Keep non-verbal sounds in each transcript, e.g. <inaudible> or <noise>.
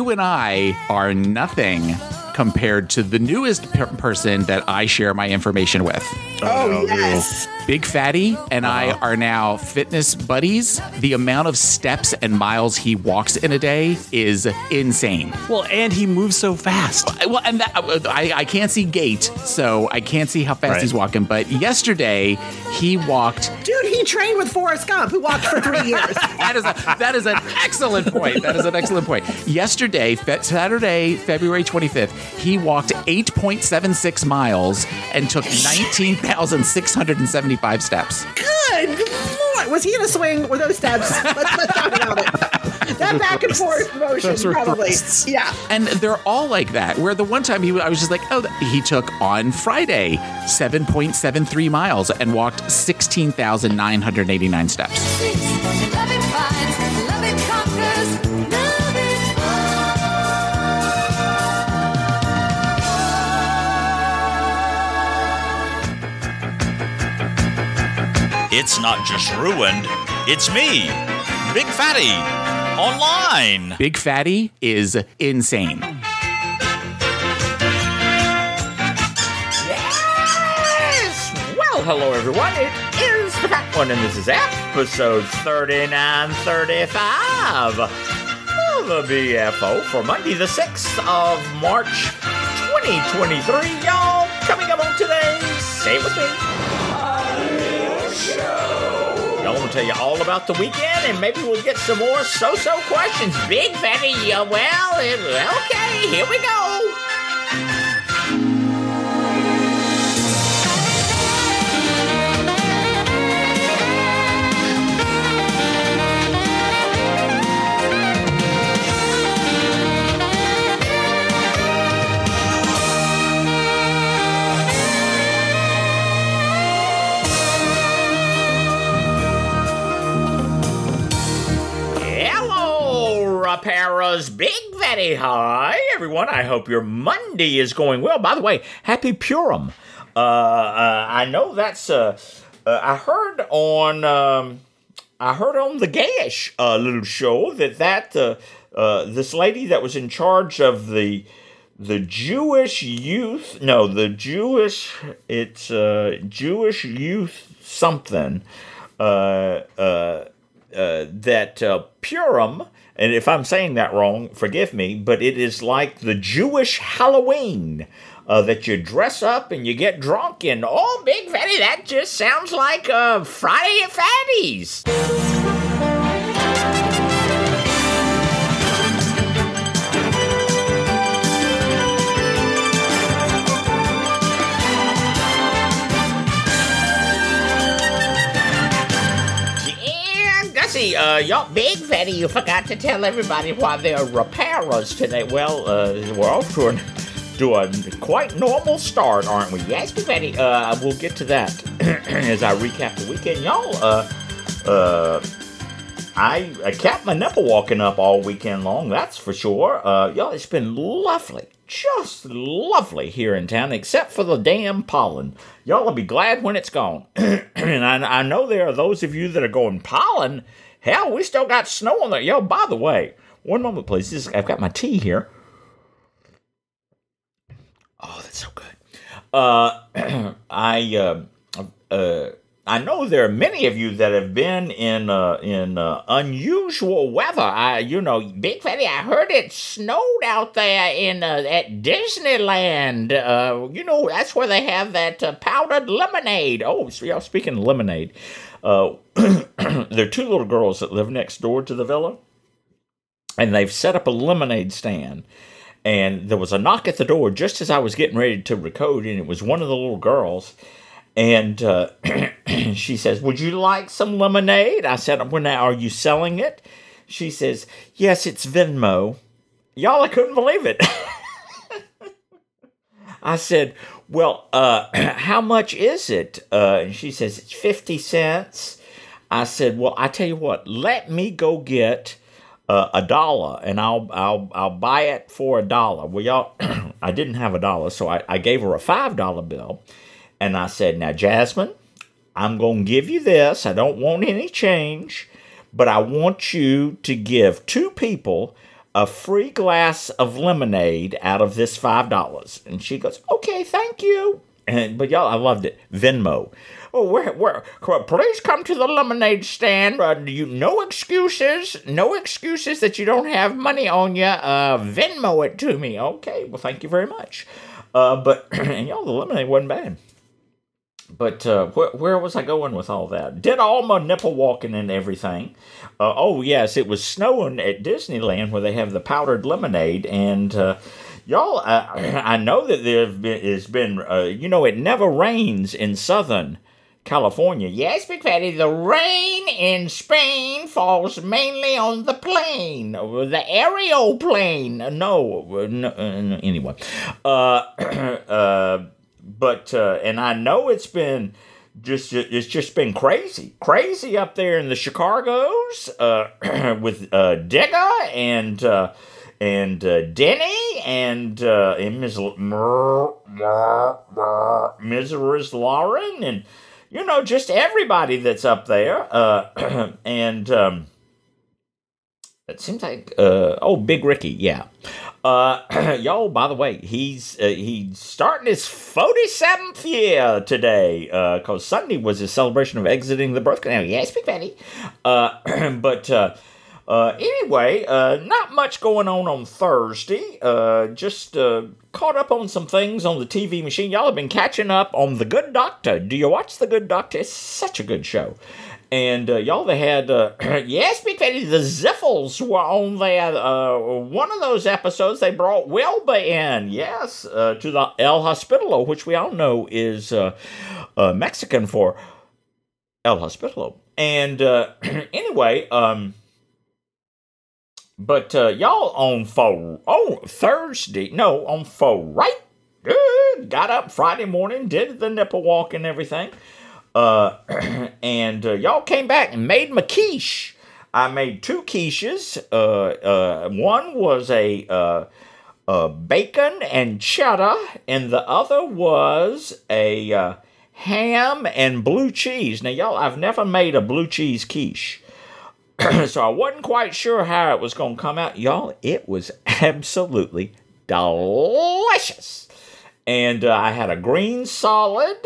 you and I are nothing compared to the newest per- person that I share my information with. Oh, oh yes. Big Fatty and I uh-huh. are now fitness buddies. The amount of steps and miles he walks in a day is insane. Well, and he moves so fast. Uh, well, and that, uh, I, I can't see gait, so I can't see how fast Right. he's walking. But yesterday, he walked. Dude, he trained with Forrest Gump, who walked for three years. <laughs> That is a, that is an excellent point. That is an excellent point. Yesterday, fe- Saturday, February 25th, he walked 8.76 miles and took 19,675 steps. Good lord. Was he in a swing? Were those steps? <laughs> Let's, let's talk about it. That back and forth motion, Those probably. thrusts. Yeah. And they're all like that. Where the one time he, I was just like, oh, he took on Friday 7.73 miles and walked 16,989 steps. It's not just ruined, it's me, Big Fatty, online. Big Fatty is insane. Yes! Well, hello everyone. It is the Fat One, and this is episode 3935 of the BFO for Monday, the 6th of March, 2023. Y'all, coming up on today, say it with me. Y'all want to tell you all about the weekend, and maybe we'll get some more so-so questions. Big Fatty, uh, well, okay, here we go. Big Fatty. Hi, everyone. I hope your Monday is going well. By the way, happy Purim. Uh, uh, I know that's. Uh, uh, I heard on. Um, I heard on the Gayish uh, little show that that uh, this lady that was in charge of the the Jewish youth. No, the Jewish. It's uh, Jewish youth something. Uh, uh, uh, that Purim, and if I'm saying that wrong, forgive me, but it is like the Jewish Halloween. Uh, that you dress up and you get drunk and oh, big fatty, that just sounds like uh, Friday at Fatty's. Y'all, Big Fatty, you forgot to tell everybody why they're repairers today. Well, uh, we're off to, to a quite normal start, aren't we? Yes, Big Fatty, uh, we'll get to that <clears throat> as I recap the weekend. Y'all, uh, uh, I, I kept my nipple walking up all weekend long, that's for sure. Uh, y'all, it's been lovely. Just lovely here in town, except for the damn pollen. Y'all will be glad when it's gone. <clears throat> and I, I know there are those of you that are going, pollen? Hell, we still got snow on there. Yo, by the way, one moment, please. This is, I've got my tea here. Oh, that's so good. Uh, <clears throat> I uh, uh, I know there are many of you that have been in uh, in uh, unusual weather. I, you know, Big Fatty, I heard it snowed out there in uh, at Disneyland. Uh, you know, that's where they have that uh, powdered lemonade. Oh, so y'all speaking lemonade, uh, <clears throat> there are two little girls that live next door to the villa, and they've set up a lemonade stand. And there was a knock at the door just as I was getting ready to record, and it was one of the little girls. And uh, <clears throat> she says, Would you like some lemonade? I said, Well, now, are you selling it? She says, Yes, it's Venmo. Y'all, I couldn't believe it. <laughs> I said, Well, uh, <clears throat> how much is it? Uh, and she says, It's 50 cents. I said, Well, I tell you what, let me go get uh, a dollar and I'll, I'll, I'll buy it for a dollar. Well, y'all, <clears throat> I didn't have a dollar, so I, I gave her a $5 bill. And I said, Now, Jasmine, I'm going to give you this. I don't want any change, but I want you to give two people a free glass of lemonade out of this $5. And she goes, okay, thank you. And, but y'all, I loved it. Venmo. Oh, where, where, please come to the lemonade stand. Uh, you, no excuses. No excuses that you don't have money on you. Uh, Venmo it to me. Okay, well, thank you very much. Uh, but, and <clears throat> y'all, the lemonade wasn't bad. But uh, where, where was I going with all that? Did all my nipple walking and everything. Uh, oh, yes, it was snowing at Disneyland where they have the powdered lemonade. And uh, y'all, I, I know that there has been, uh, you know, it never rains in Southern California. Yes, Big Fatty, the rain in Spain falls mainly on the plane, the aerial plane. No, no anyway. Uh, <clears throat> uh, but uh, and I know it's been just it's just been crazy, crazy up there in the Chicago's uh, <clears throat> with uh, Digga and uh, and uh, Denny and uh, and Ms. L- Ms. Lauren and you know just everybody that's up there uh, <clears throat> and. Um, it seems like uh, oh big ricky yeah uh, <clears throat> y'all, by the way, he's uh, he's starting his forty seventh year today. Because uh, Sunday was his celebration of exiting the birth canal. Yes, Big Fatty. Uh, <clears throat> but uh, anyway, not much going on on Thursday. Just caught up on some things on the TV machine. Y'all have been catching up on The Good Doctor. Do you watch The Good Doctor? It's such a good show. And uh, y'all, they had, uh, yes, Big Fatty, the Ziffels were on there. Uh, one of those episodes, they brought Wilbur in, yes, uh, to the El Hospitalo, which we all know is uh, uh, Mexican for El Hospitalo. And <clears throat> anyway, um, but y'all on for oh Thursday, no, on for right, got up Friday morning, did the nipple walk and everything. Uh, <clears throat> and uh, y'all came back and made my quiche. I made two quiches. Uh, uh, one was a uh, uh, bacon and cheddar, and the other was a uh, ham and blue cheese. Now, y'all, I've never made a blue cheese quiche. <clears throat> so I wasn't quite sure how it was going to come out. Y'all, it was absolutely delicious. And I had a green salad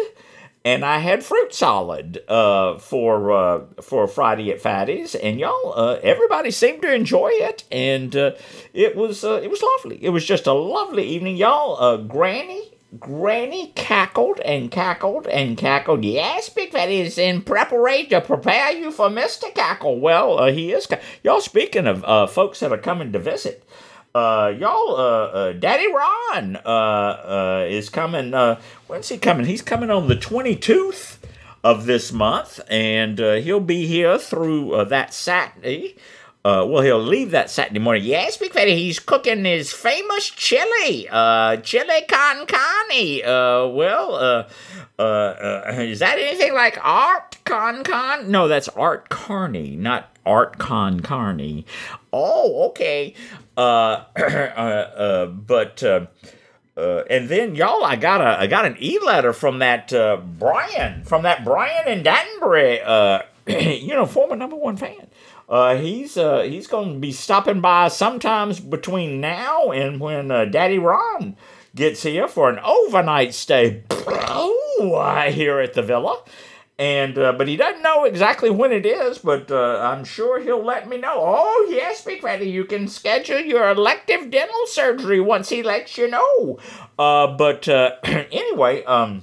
and I had fruit salad uh, for uh, for Friday at Fatty's, and y'all, uh, everybody seemed to enjoy it, and uh, it was uh, it was lovely. It was just a lovely evening, y'all. Uh, Granny. Granny cackled and cackled and cackled. Yes, Big Fatty is in preparation to prepare you for Mr. Cackle. Well, he is. Ca- y'all, speaking of folks that are coming to visit, uh, y'all, uh, uh, Daddy Ron, uh, uh, is coming. Uh, when's he coming? He's coming on the 22th of this month, and uh, he'll be here through uh, that Saturday. Uh, well, he'll leave that Saturday morning. Yes, Big Fatty, he's cooking his famous chili, uh, chili con carne. Uh, well, uh, uh, is that anything like art con con? No, that's art carney, not art con carney. Oh, okay. Uh, <clears throat> uh, uh, but uh, uh, and then y'all, I got a I got an e letter from that uh, Brian from that Brian in Danbury. Uh, <clears throat> you know, former number one fan. Uh, he's uh, he's going to be stopping by sometimes between now and when uh, Daddy Ron gets here for an overnight stay. Here at the villa. And uh, but he doesn't know exactly when it is but uh, i'm sure he'll let me know. Oh yes big fatty you can schedule your elective dental surgery once he lets you know. Uh, but uh, <clears throat> anyway um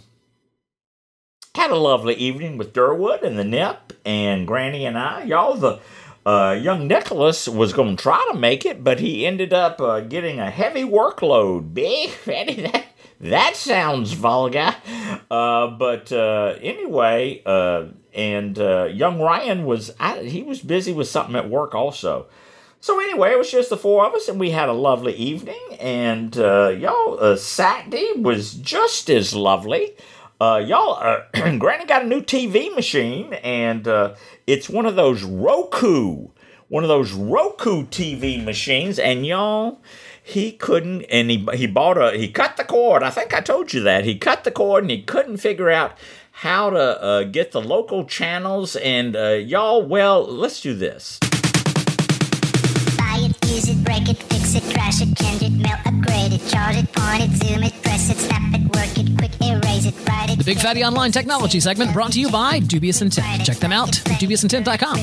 had a lovely evening with durwood and the nip and granny and i. Y'all the uh, young Nicholas was going to try to make it, but he ended up uh, getting a heavy workload. Big <laughs> that that sounds vulgar. Uh, but uh, anyway, uh, and uh, young Ryan was I, he was busy with something at work also. So anyway, it was just the four of us, and we had a lovely evening. And y'all, Saturday was just as lovely. y'all, <clears throat> Granny got a new TV machine, and it's one of those Roku, one of those Roku TV machines, and y'all he couldn't and he he bought a he cut the cord i think i told you that he cut the cord and he couldn't figure out how to uh, get the local channels and uh, y'all well let's do this Buy it use it, break it, fix it, trash it, change it, upgrade it, charge it, point it, zoom it, press it, snap it, work it, quick. The Big Fatty Online Technology segment brought to you by Dubious Intent. Check them out dubiousintent.com.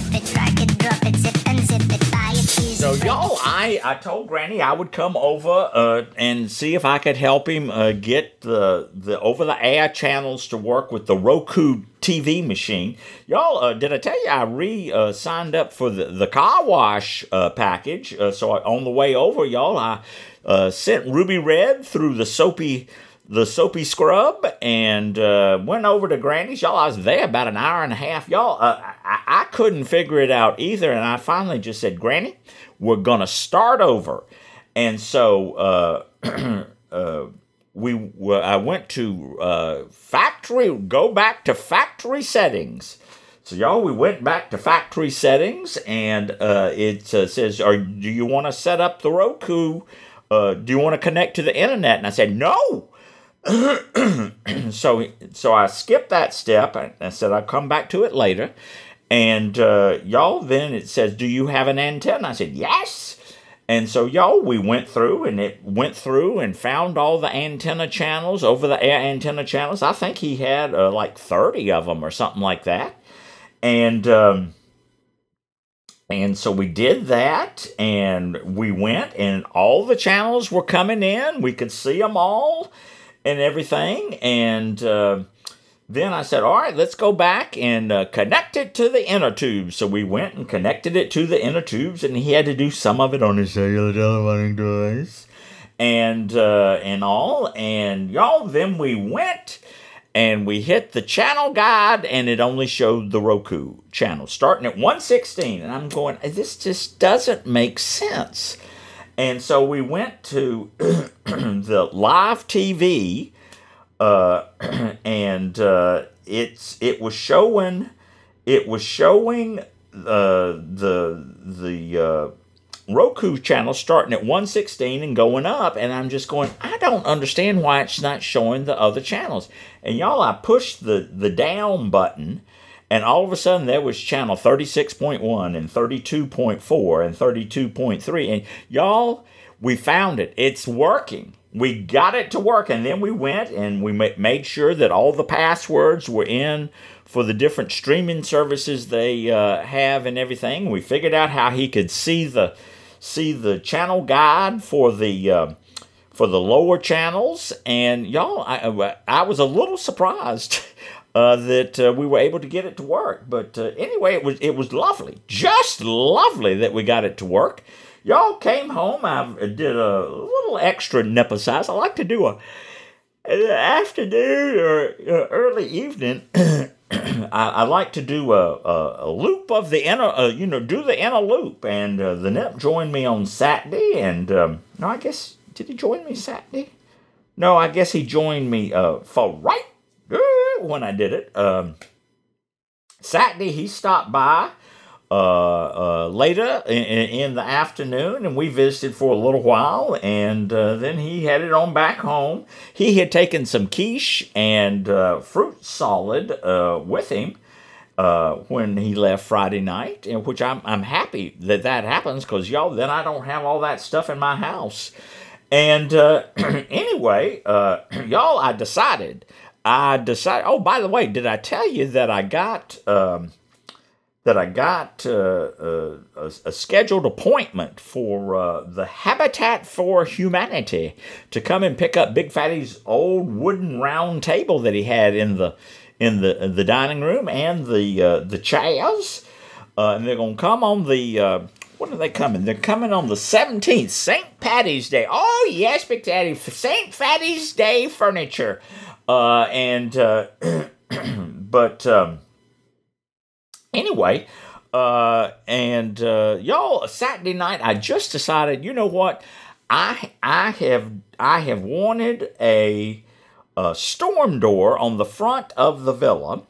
So y'all, I I told Granny I would come over uh, and see if I could help him uh, get the the over the air channels to work with the Roku TV machine. Y'all, uh, did I tell you I re uh, signed up for the the car wash uh, package? Uh, so I, on the way over, y'all, I uh, sent Ruby Red through the soapy the soapy scrub and uh, went over to Granny's. Y'all, I was there about an hour and a half. Y'all, uh, I, I couldn't figure it out either. And I finally just said, Granny, we're going to start over. And so uh, <clears throat> uh, we I went to uh, factory, go back to factory settings. So y'all, we went back to factory settings, and uh, it uh, says, "Are do you want to set up the Roku? Uh, do you want to connect to the internet?" And I said, "No." <clears throat> so so I skipped that step. and I said I'll come back to it later. And uh, y'all, then it says, "Do you have an antenna?" I said, "Yes." And so y'all, we went through and it went through and found all the antenna channels, over the air antenna channels. I think he had uh, like thirty of them or something like that. And um, and so we did that, and we went, and all the channels were coming in. We could see them all and everything. And uh, then I said, all right, let's go back and uh, connect it to the inner tubes. So we went and connected it to the inner tubes, and he had to do some of it on his cellular telephone device and uh, and all. And y'all, then we went and we hit the channel guide, and it only showed the Roku channel starting at 116. And I'm going, this just doesn't make sense. And so we went to <clears throat> the live TV, uh, <clears throat> and uh, it's it was showing it was showing uh, the the uh, Roku channel starting at 116 and going up, and I'm just going, I don't understand why it's not showing the other channels. And y'all, I pushed the the down button, and all of a sudden there was channel 36.1 and 32.4 and 32.3, and y'all, we found it. It's working. We got it to work, and then we went and we made sure that all the passwords were in for the different streaming services they uh, have and everything. We figured out how he could see the see the channel guide for the uh, for the lower channels, and y'all, I, I was a little surprised. <laughs> Uh, that uh, we were able to get it to work, but uh, anyway, it was it was lovely, just lovely that we got it to work. Y'all came home. I did a little extra nipple size. I like to do a an afternoon or uh, early evening. <clears throat> I, I like to do a, a, a loop of the inner, uh, you know, do the inner loop. And uh, the Nip joined me on Saturday. And um, no, I guess, did he join me Saturday? No, I guess he joined me uh, for right when I did it. Um, Saturday, he stopped by uh, uh, later in, in the afternoon, and we visited for a little while, and uh, then he headed on back home. He had taken some quiche and uh, fruit salad uh, with him uh, when he left Friday night, and which I'm I'm happy that that happens because y'all then I don't have all that stuff in my house. And uh, <clears throat> anyway, uh, <clears throat> y'all, I decided. I decided. Oh, by the way, did I tell you that I got um, that I got uh, uh, a, a scheduled appointment for uh, the Habitat for Humanity to come and pick up Big Fatty's old wooden round table that he had in the in the in the dining room and the uh, the chairs. Uh, and they're gonna come on the uh, when are they coming? They're coming on the seventeenth, St. Patty's Day. Oh yes, Big Daddy, St. Patty's Day furniture. Uh, and uh, <clears throat> but. Um, anyway, uh, and uh, y'all, Saturday night, I just decided, you know what, I I have I have wanted a, a storm door on the front of the villa,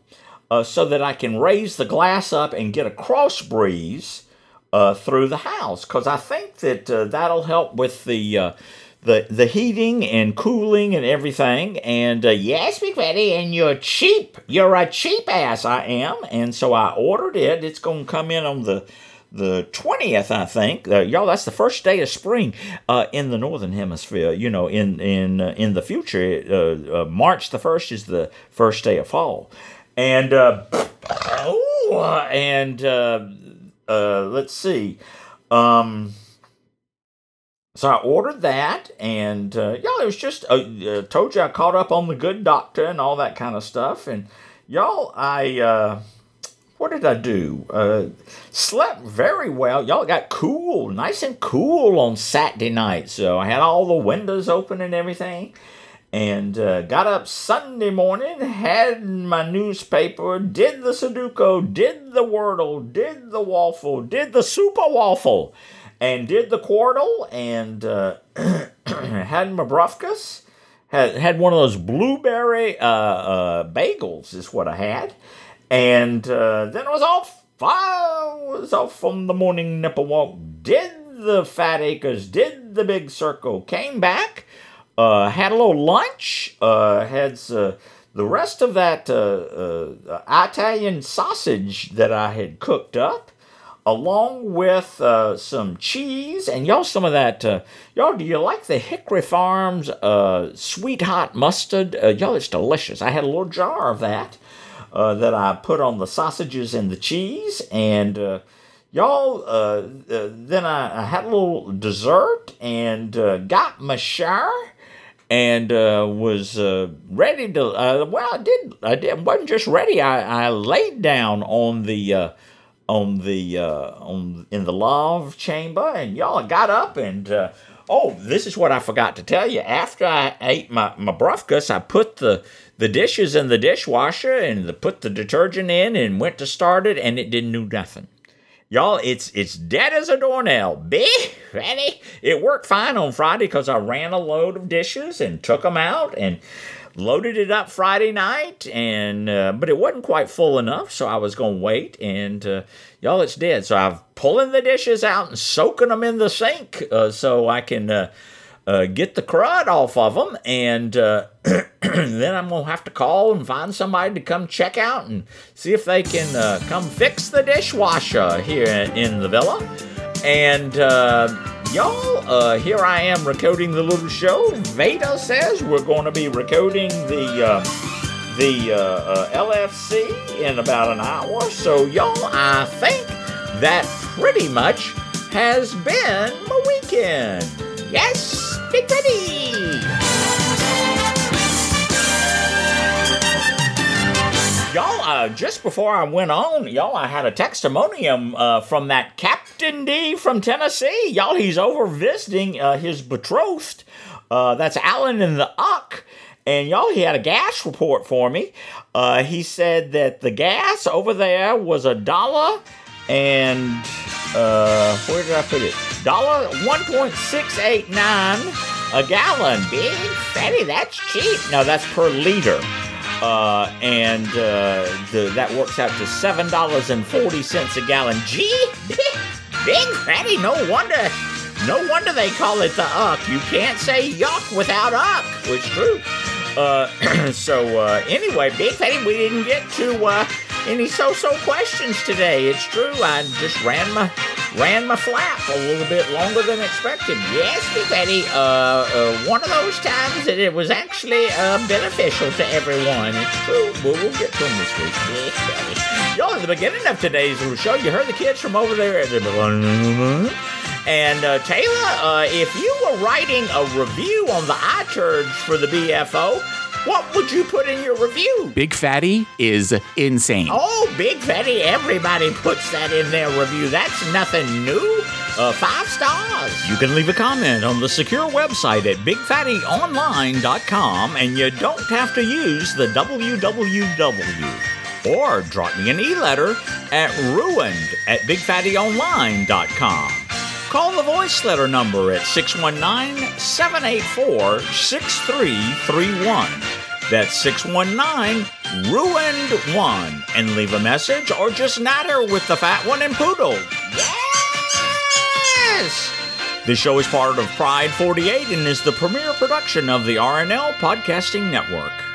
uh, so that I can raise the glass up and get a cross breeze uh, through the house, because I think that uh, that'll help with the. The, the heating and cooling and everything. And uh, yes, Big Fatty, and you're cheap. You're a cheap ass, I am. And so I ordered it. It's going to come in on the the 20th, I think. Uh, y'all, that's the first day of spring uh, in the northern hemisphere. You know, in in uh, in the future, uh, uh, March the 1st is the first day of fall. And uh, oh, and let's see. Um, so I ordered that, and uh, y'all, it was just uh, uh, told you I caught up on the Good Doctor and all that kind of stuff, and y'all, I uh, what did I do? Uh, slept very well. Y'all got cool, nice and cool on Saturday night, so I had all the windows open and everything. And uh, got up Sunday morning, had my newspaper, did the Sudoku, did the Wordle, did the waffle, did the super waffle, and did the Quordle, and uh, <clears throat> had my Had, had one of those blueberry uh, uh, bagels, is what I had. And uh, then I was off. I was off on the morning nipple walk, did the Fat Acres, did the Big Circle, came back, uh, had a little lunch, uh, had the rest of that Italian sausage that I had cooked up, along with uh, some cheese and y'all some of that. Uh, y'all, do you like the Hickory Farms uh, sweet hot mustard? Uh, y'all, it's delicious. I had a little jar of that uh, that I put on the sausages and the cheese, and uh, y'all. Then I, I had a little dessert and got my shower and uh, was uh, ready to. Uh, well, I did. I did. wasn't just ready. I, I laid down on the uh, on the uh, on in the love chamber, and y'all got up and. Uh, oh, this is what I forgot to tell you. After I ate my my brufkus, I put the the dishes in the dishwasher and the, put the detergent in and went to start it, and it didn't do nothing. Y'all, it's it's dead as a doornail. <laughs> Big ready. It worked fine on Friday because I ran a load of dishes and took them out and loaded it up Friday night. And uh, but it wasn't quite full enough, so I was gonna wait. And uh, y'all, it's dead. So I'm pulling the dishes out and soaking them in the sink uh, so I can. Uh, uh, get the crud off of them, and uh, <clears throat> then I'm gonna have to call and find somebody to come check out and see if they can come fix the dishwasher here in the villa. And y'all, uh, here I am recording the little show. Veda says we're going to be recording the uh, the uh, uh, LFC in about an hour. So y'all, I think that pretty much has been my weekend. Yes, Big Ready! Y'all, uh, just before I went on, y'all, I had a testimonium uh, from that Captain D from Tennessee. Y'all, he's over visiting uh, his betrothed. Uh, that's Alan in the Uck. And y'all, he had a gas report for me. Uh, he said that the gas over there was a dollar and uh, where did I put it? Dollar one point six eight nine a gallon. Big fatty, that's cheap. No, that's per liter. Uh, and uh, the, that works out to seven dollars and forty cents a gallon. Gee, big, fatty. No wonder, no wonder they call it the uck. You can't say yuck without uck. It's true. Uh, <clears throat> so uh, anyway, big fatty, we didn't get to uh, any so-so questions today. It's true. I just ran my ran my flap a little bit longer than expected. Yes, Big Fatty. Uh, uh, one of those times that it was actually uh, beneficial to everyone. It's true. Well, we'll get to them this week. Yes. Y'all, at the beginning of today's little show, you heard the kids from over there. And uh, Taylor, uh, if you were writing a review on the iTurds for the BFO, what would you put in your review? Big Fatty is insane. Oh, Big Fatty, everybody puts that in their review. That's nothing new. Uh, five stars. You can leave a comment on the secure website at bigfattyonline.com and you don't have to use the www. Or drop me an e-letter at ruined at bigfattyonline.com. Call the voice letter number at 619 784 6331. That's 619 Ruined 1. And leave a message or just natter with the fat one and poodle. Yes! This show is part of Pride 48 and is the premier production of the RNL Podcasting Network.